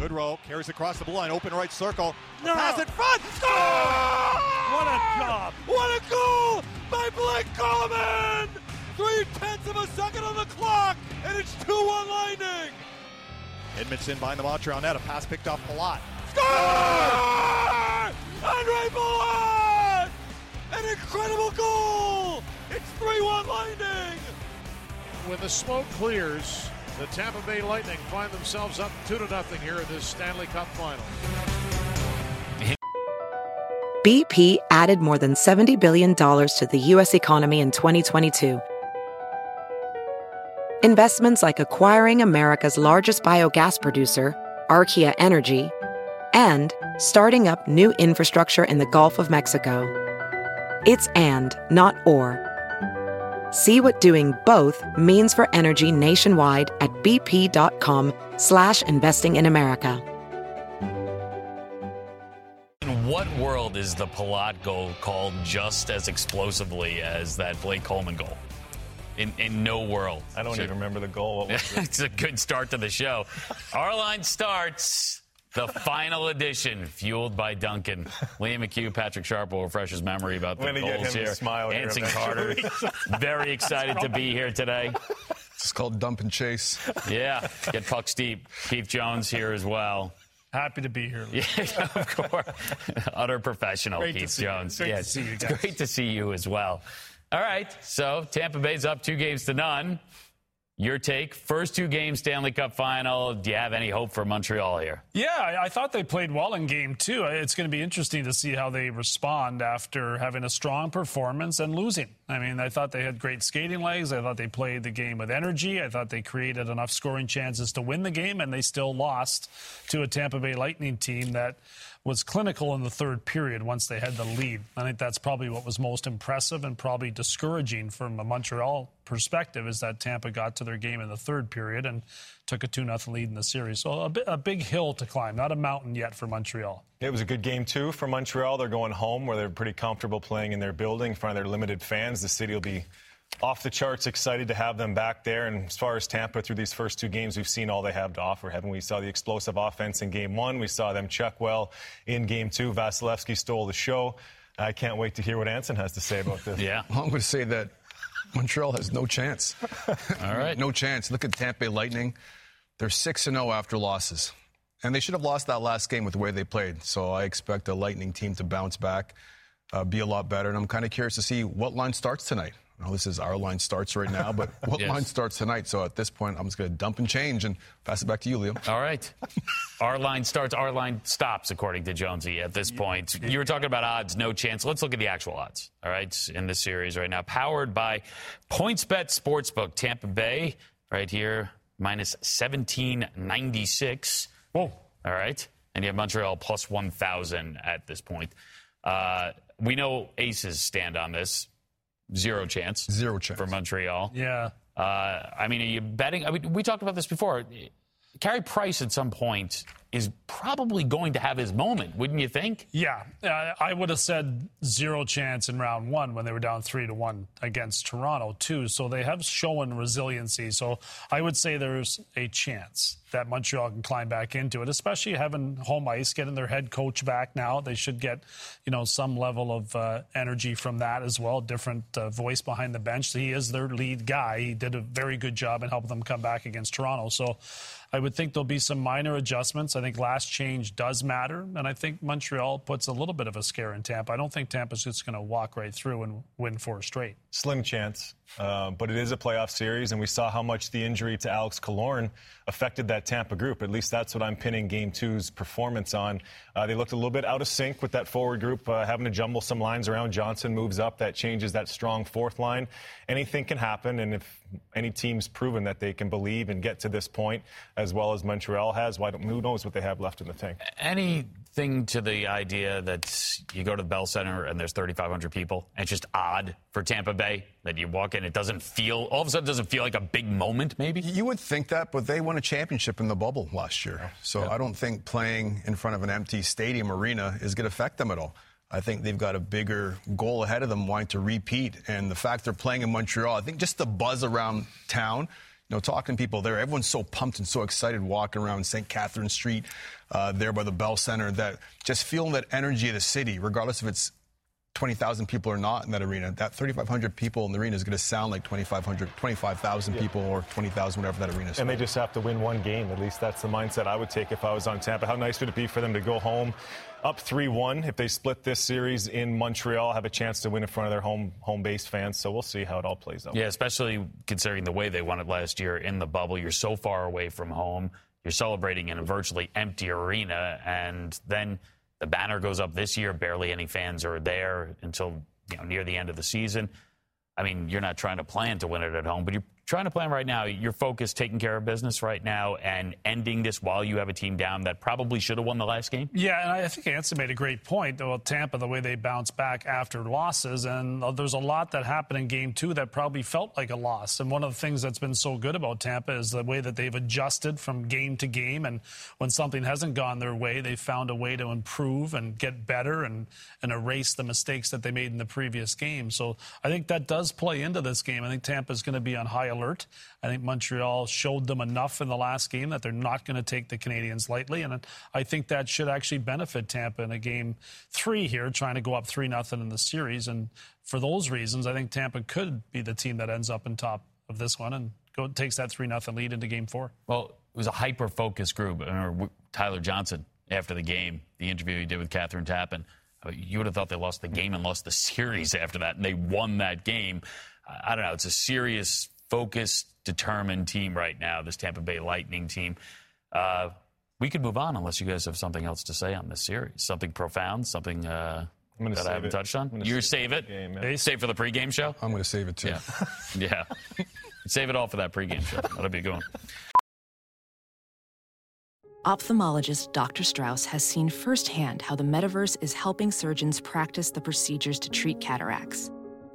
Goodrow carries across the blue line, open right circle. No. Pass in front. Score! What a job! What a goal by Blake Coleman! Three tenths of a second on the clock, and it's 2 1 Lightning. Edmundson behind the Montreal net. A pass picked off Palat. Score! Ondrej Palat! An incredible goal! It's 3 1 Lightning! When the smoke clears, the Tampa Bay Lightning find themselves up 2 to nothing here in this Stanley Cup final. BP added more than $70 billion to the U.S. economy in 2022. Investments like acquiring America's largest biogas producer, Archaea Energy, and starting up new infrastructure in the Gulf of Mexico. It's and, not or. See what doing both means for energy nationwide at bp.com slash investing in America. In what world is the Palat goal called just as explosively as that Blake Coleman goal? In, in no world. I don't even remember the goal. What was it? it's a good start to the show. Our line starts the final edition, fueled by Dunkin'. Liam McHugh, Patrick Sharp will refresh his memory about the We're get goals him here. smile Anson eventually. Carter, very excited to be here today. It's called dump and chase. Yeah, get pucks deep. Keith Jones here as well. Happy to be here. Yeah, of course. Utter professional, Great Keith see you. Jones. Great to see you guys. Great to see you as well. All right, so Tampa Bay's up two games to none. Your take, first two games, Stanley Cup final. Do you have any hope for Montreal here? Yeah, I, thought they played well in game two. It's going to be interesting to see how they respond after having a strong performance and losing. I mean, I thought they had great skating legs. I thought they played the game with energy. I thought they created enough scoring chances to win the game, and they still lost to a Tampa Bay Lightning team that was clinical in the third period once they had the lead. I think that's probably what was most impressive and probably discouraging from a Montreal perspective is that Tampa got to their game in the third period and took a 2 0 lead in the series. So a, bi- a big hill to climb, not a mountain yet for Montreal. It was a good game too for Montreal. They're going home where they're pretty comfortable playing in their building in front of their limited fans. The city will be off the charts excited to have them back there. And as far as Tampa through these first two games, we've seen all they have to offer. Haven't we? We saw the explosive offense in game one. We saw them check well in game two. Vasilevskiy stole the show. I can't wait to hear what Anson has to say about this. Yeah. Well, I'm going to say that Montreal has no chance. All right. No chance. Look at Tampa Bay Lightning. They're 6 0 after losses. And they should have lost that last game with the way they played. So I expect the Lightning team to bounce back, uh, be a lot better. And I'm kind of curious to see what line starts tonight. I know this is our line starts right now, but what Yes. line starts tonight? So at this point, I'm just going to dump and change and pass it back to you, Liam. All right. our line starts, our line stops, according to Jonesy at this point. You were talking about odds, no chance. Let's look at the actual odds, all right, in this series right now. Powered by PointsBet Sportsbook, Tampa Bay, right here, minus 1796. Whoa. All right. And you have Montreal plus 1,000 at this point. Uh, we know aces stand on this. Zero chance. Zero chance. For Montreal. Yeah. Uh, I mean, are you betting? I mean, we talked about this before. Carey Price at some point is probably going to have his moment, wouldn't you think? Yeah, uh, I would have said zero chance in round one when they were down three to one against Toronto too. So they have shown resiliency. So I would say there's a chance that Montreal can climb back into it, especially having home ice, getting their head coach back now. They should get, you know, some level of uh, energy from that as well. Different uh, voice behind the bench. He is their lead guy. He did a very good job in helping them come back against Toronto. So I would think there'll be some minor adjustments. I think last change does matter, and I think Montreal puts a little bit of a scare in Tampa. I don't think Tampa's just going to walk right through and win four straight. Slim chance, uh, but it is a playoff series, and we saw how much the injury to Alex Killorn affected that Tampa group. At least that's what I'm pinning Game Two's performance on. Uh, they looked a little bit out of sync with that forward group, uh, having to jumble some lines around. Johnson moves up, that changes that strong fourth line. Anything can happen, and if any team's proven that they can believe and get to this point, as well as Montreal has, why don't, who knows what they have left in the tank? Anything to the idea that you go to the Bell Center and there's 3,500 people, and it's just odd for Tampa Bay that you walk in, it doesn't feel, all of a sudden, it doesn't feel like a big moment, maybe? You would think that, but they won a championship in the bubble last year. Oh, so I don't think playing in front of an empty stadium arena is going to affect them at all. I think they've got a bigger goal ahead of them wanting to repeat. And the fact they're playing in Montreal, I think just the buzz around town, You know, talking to people there, everyone's so pumped and so excited walking around St. Catherine Street, uh, there by the Bell Center, that just feeling that energy of the city, regardless if it's 20,000 people are not in that arena, that 3,500 people in the arena is going to sound like 2,500, 25,000 yeah. people or 20,000, whatever that arena is. And they just have to win one game. At least that's the mindset I would take if I was on Tampa. How nice would it be for them to go home up 3-1 if they split this series in Montreal, have a chance to win in front of their home home base fans. So we'll see how it all plays out. Yeah, especially considering the way they won it last year in the bubble. You're so far away from home. You're celebrating in a virtually empty arena and then – the banner goes up this year. Barely any fans are there until you know, near the end of the season. I mean, you're not trying to plan to win it at home, but you're trying to plan right now. You're focused taking care of business right now and ending this while you have a team down that probably should have won the last game. Yeah, and I think Anson made a great point about Tampa, the way they bounce back after losses. And uh, there's a lot that happened in game two that probably felt like a loss. And one of the things that's been so good about Tampa is the way that they've adjusted from game to game. And when something hasn't gone their way, they've found a way to improve and get better and, and erase the mistakes that they made in the previous game. So I think that does play into this game. I think Tampa's going to be on high alert alert. I think Montreal showed them enough in the last game that they're not going to take the Canadiens lightly, and I think that should actually benefit Tampa in a game three here, trying to go up three nothing in the series. And for those reasons, I think Tampa could be the team that ends up in top of this one and go, takes that three nothing lead into game four. Well, it was a hyper focused group. Remember Tyler Johnson after the game, the interview he did with Kathryn Tappen. Uh, you would have thought they lost the game and lost the series after that, and they won that game. I don't know. It's a serious focused, determined team right now, this Tampa Bay Lightning team. Uh, we could move on unless you guys have something else to say on this series. Something profound, something uh, that I haven't it. touched on. You save, it. Game, yeah. Save for the pregame show. I'm going to save it too. Yeah, yeah. save it all for that pregame show. That'll be good. Ophthalmologist Dr. Strauss has seen firsthand how the metaverse is helping surgeons practice the procedures to treat cataracts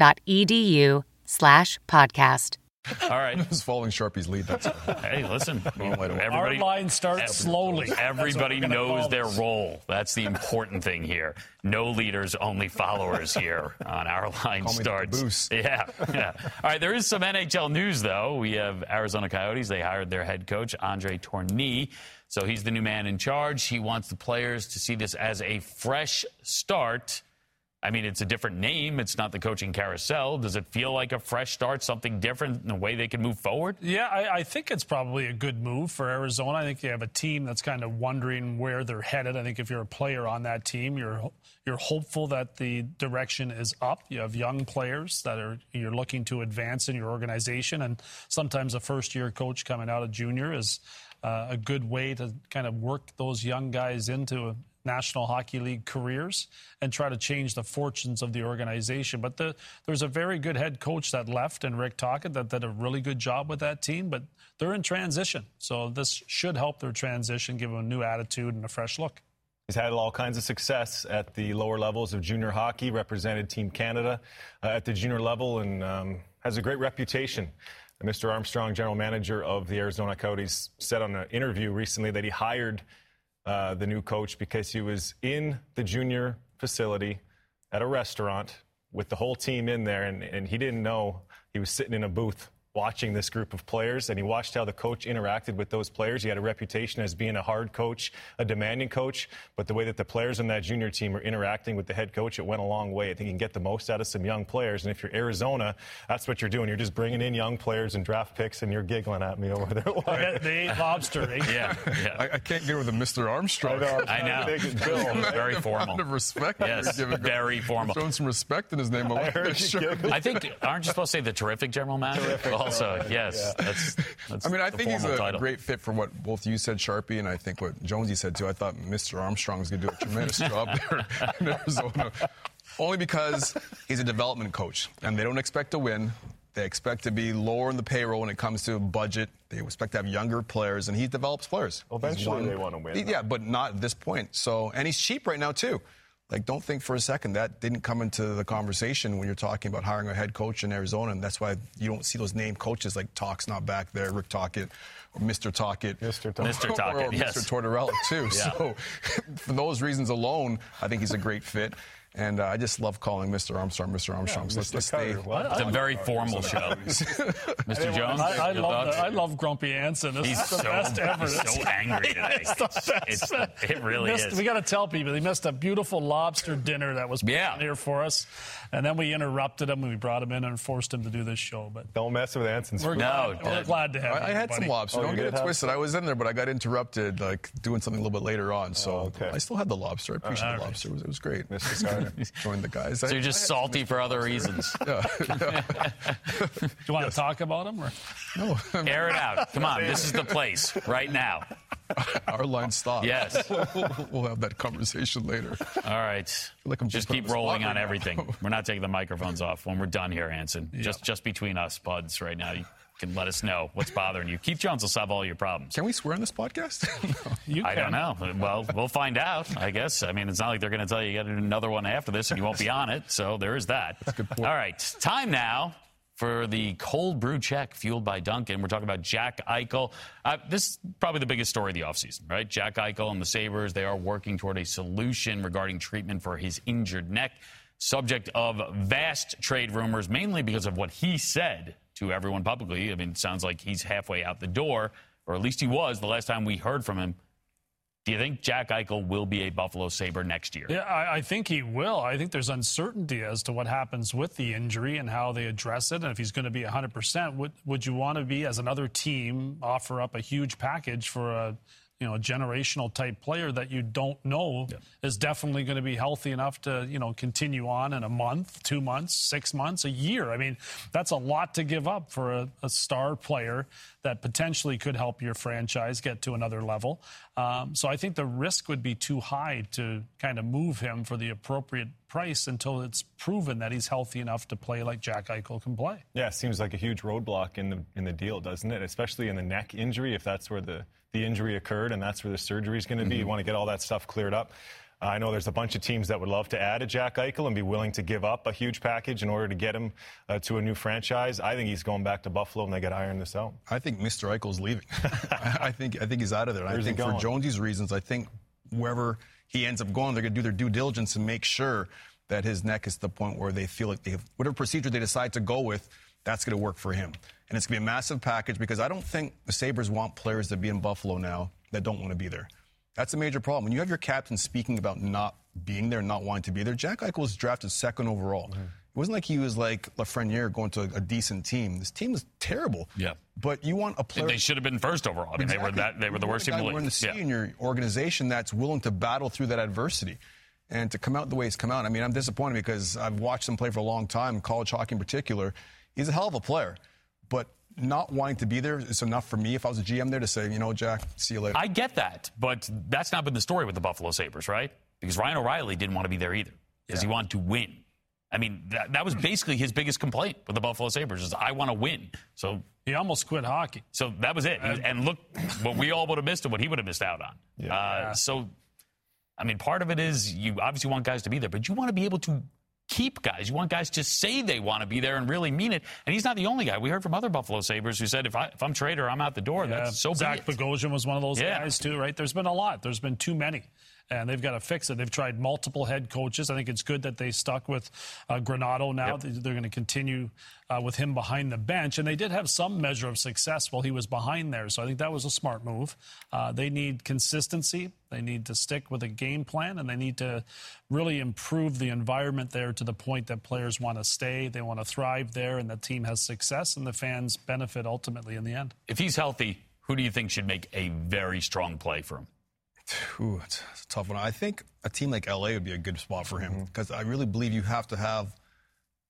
edu slash podcast. All right. I was following Sharpie's lead. That's hey, listen. Everybody, Our line starts every, slowly. Everybody knows their role. That's the important thing here. No leaders, only followers here on our line Call starts. Yeah, yeah. All right. There is some NHL news though. We have Arizona Coyotes. They hired their head coach Andre Tourigny. So he's the new man in charge. He wants the players to see this as a fresh start I mean, it's a different name. It's not the coaching carousel. Does it feel like a fresh start, something different in the way they can move forward? Yeah, I, I, think it's probably a good move for Arizona. I think you have a team that's kind of wondering where they're headed. I think if you're a player on that team, you're you're hopeful that the direction is up. You have young players that are you're looking to advance in your organization, and sometimes a first year coach coming out of junior is. Uh, a good way to kind of work those young guys into National Hockey League careers and try to change the fortunes of the organization. But the, there's a very good head coach that left, and Rick Tocchet that did a really good job with that team. But they're in transition, so this should help their transition, give them a new attitude and a fresh look. He's had all kinds of success at the lower levels of junior hockey, represented Team Canada uh, at the junior level, and um, has a great reputation. Mr. Armstrong, general manager of the Arizona Coyotes, said on an interview recently that he hired uh, the new coach because he was in the junior facility at a restaurant with the whole team in there, and, and he didn't know he was sitting in a booth watching this group of players and he watched how the coach interacted with those players. He had a reputation as being a hard coach, a demanding coach, but the way that the players on that junior team are interacting with the head coach, it went a long way. I think you can get the most out of some young players. And if you're Arizona, that's what you're doing. You're just bringing in young players and draft picks and you're giggling at me over there. they ate lobster. They Yeah, yeah. I, I can't get over the Mr. Armstrong. I know. Very formal. Amount of respect. Yes, you're giving very formal. Showing some respect in his name. I, heard you I think aren't you supposed to say the terrific general manager? Also, yes. That's, that's I mean, I think he's a title. great fit for what both you said, Sharpie, and I think what Jonesy said too. I thought Mr. Armstrong was going to do a tremendous job there in Arizona, only because he's a development coach, and they don't expect to win. They expect to be lower in the payroll when it comes to budget. They expect to have younger players, and he develops players. Eventually they wanna win, He- Yeah, but not at this point. So, and he's cheap right now too. Like, don't think for a second that didn't come into the conversation when you're talking about hiring a head coach in Arizona, and that's why you don't see those named coaches like Talk's not back there, Rick Tocchet, or Mr. Tocchet, Mr. Tocchet. Mr. or, or yes. Mr. Tortorella too. Yeah. So, for those reasons alone, I think he's a great fit. And uh, I just love calling Mr. Armstrong Mr. Armstrong. so let's, Mr. let's stay. Well, It's a very formal show. Mr. Jones, I, I love thoughts? the, I love Grumpy Anson. This He's is the so, best ever. he's so angry today. It's the best. It's- it really missed, is. We got to tell people he missed a beautiful lobster dinner that was Yeah. here for us, and then we interrupted him. and We brought him in and forced him to do this show. But Don't mess with Anson's we're food. No, glad, we're glad to have I, I you, had some lobster. Oh, Don't get it have twisted. I was in there, but I got interrupted, like doing something a little bit later on. So Oh. I still had the lobster. I appreciate the lobster. It was, it was great. Mr. Carter. Joined the guys. So you're just salty for other reasons. Do you want to talk about him? Or? no, Air it out. Come on, this is the place right now. our line stopped. Yes. we'll have that conversation later. All right. like I'm just put keep rolling on right everything. now. We're not taking the microphones off when we're done here, Anson. Just just between us, buds, right now. You can let us know what's bothering you. Keith Jones will solve all your problems. Can we swear on this podcast? No. I don't know. Well, we'll find out, I guess. I mean, it's not like they're going to tell you you got to do another one after this and you won't be on it. So there is that. All right. Time now for the cold brew check fueled by Dunkin'. We're talking about Jack Eichel. Uh, this is probably the biggest story of the offseason, right? Jack Eichel and the Sabres, they are working toward a solution regarding treatment for his injured neck. Subject of vast trade rumors, mainly because of what he said to everyone publicly. I mean, it sounds like he's halfway out the door, or at least he was the last time we heard from him. Do you think Jack Eichel will be a Buffalo Sabre next year? Yeah, I, I think he will. I think there's uncertainty as to what happens with the injury and how they address it, and if he's going to be 100%. Would would you want to be as another team offer up a huge package for a you know a generational type player that you don't know is definitely going to be healthy enough to you know continue on in a month, two months, six months, a year? I mean, that's a lot to give up for a, a star player that potentially could help your franchise get to another level. Um, so I think the risk would be too high to kind of move him for the appropriate price until it's proven that he's healthy enough to play like Jack Eichel can play. Yeah, seems like a huge roadblock in the in the deal, doesn't it? Especially in the neck injury, if that's where the, the injury occurred and that's where the surgery is going to be. You want to get all that stuff cleared up. Uh, I know there's a bunch of teams that would love to add a Jack Eichel and be willing to give up a huge package in order to get him uh, to a new franchise. I think he's going back to Buffalo and they got to iron this out. I think Mr. Eichel's leaving. I think I think he's out of there. I think for? Jonesy's reasons, I think wherever he ends up going, they're going to do their due diligence and make sure that his neck is to the point where they feel like they have whatever procedure they decide to go with, that's going to work for him. And it's going to be a massive package because I don't think the Sabres want players to be in Buffalo now that don't want to be there. That's a major problem. When you have your captain speaking about not being there, not wanting to be there, Jack Eichel was drafted second overall. Mm-hmm. It wasn't like he was like Lafreniere going to a, a decent team. This team was terrible. Yeah. But you want a player. They should have been first overall. I mean, they were Exactly. that they were the worst want team in the the league. C in your organization that's willing to battle through that adversity. And to come out the way he's come out, I mean, I'm disappointed because I've watched him play for a long time, college hockey in particular. He's a hell of a player. But not wanting to be there is enough for me if I was a GM there to say, you know, Jack, see you later. I get that, but that's not been the story with the Buffalo Sabres, right? Because Ryan O'Reilly didn't want to be there either because he wanted to win. I mean, that, that was basically his biggest complaint with the Buffalo Sabres is I want to win. So He almost quit hockey. so that was it. And look what we all would have missed and what he would have missed out on. Uh, so, I mean, part of it is you obviously want guys to be there, but you want to be able to keep guys. You want guys to say they want to be there and really mean it. And he's not the only guy. We heard from other Buffalo Sabres who said, if, I, if I'm Trader, I'm out the door. Yeah, That's so bad. Zach. Bogosian was one of those Yeah. guys too, right? There's been a lot. There's been too many, and they've got to fix it. They've tried multiple head coaches. I think it's good that they stuck with uh, Granato now. Yep. They're going to continue uh, with him behind the bench, and they did have some measure of success while he was behind there. So I think that was a smart move. Uh, they need consistency. They need to stick with a game plan, and they need to really improve the environment there to the point that players want to stay, they want to thrive there, and the team has success, and the fans benefit ultimately in the end. If he's healthy, who do you think should make a very strong play for him? Ooh, it's, a tough one. I think a team like LA would be a good spot for him because mm-hmm. I really believe you have to have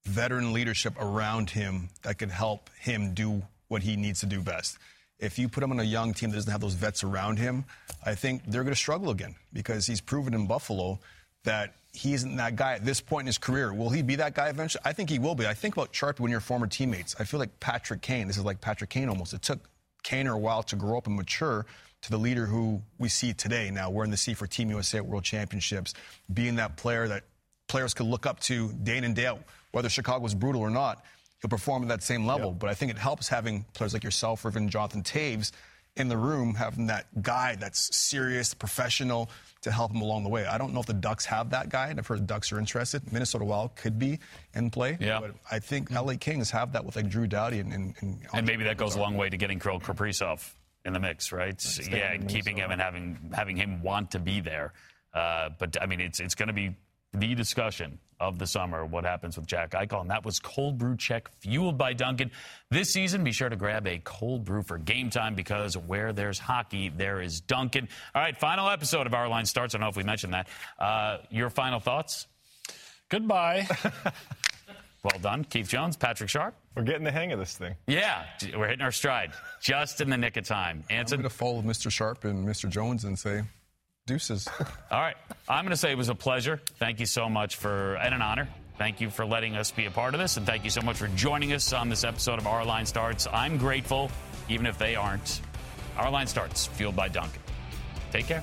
veteran leadership around him that can help him do what he needs to do best. If you put him on a young team that doesn't have those vets around him, I think they're going to struggle again because he's proven in Buffalo that he isn't that guy at this point in his career. Will he be that guy eventually? I think he will be. I think about Sharpie when you're former teammates. I feel like Patrick Kane. This is like Patrick Kane almost. It took Kane a while to grow up and mature to the leader who we see today. Now we're in the sea for Team USA at World Championships, being that player that players could look up to day in and day out, whether Chicago was brutal or not. He'll perform at that same level. Yep. But I think it helps having players like yourself, or even Jonathan Toews in the room, having that guy that's serious, professional, to help him along the way. I don't know if the Ducks have that guy, and I've heard the Ducks are interested. Minnesota Wild could be in play. Yeah. But I think mm-hmm. LA Kings have that with like Drew Doughty and and, and, and maybe that goes a long way to getting Kirill Kaprizov in the mix, right? Yeah, and keeping him and having having him want to be there. Uh, but I mean, it's it's going to be the discussion of the summer, what happens with Jack Eichel. And that was Cold Brew Check, fueled by Dunkin'. This season, be sure to grab a cold brew for game time because where there's hockey, there is Dunkin'. All right, final episode of Our Line starts. I don't know if we mentioned that. Uh, your final thoughts? Goodbye. well done, Keith Jones, Patrick Sharp. We're getting the hang of this thing. Yeah, we're hitting our stride just in the nick of time. Anson? I'm going to follow Mr. Sharp and Mr. Jones and say Deuces. All right. I'm going to say it was a pleasure. Thank you so much for, and an honor. Thank you for letting us be a part of this, and thank you so much for joining us on this episode of Our Line Starts. I'm grateful, even if they aren't. Our Line Starts, fueled by Dunkin'. Take care.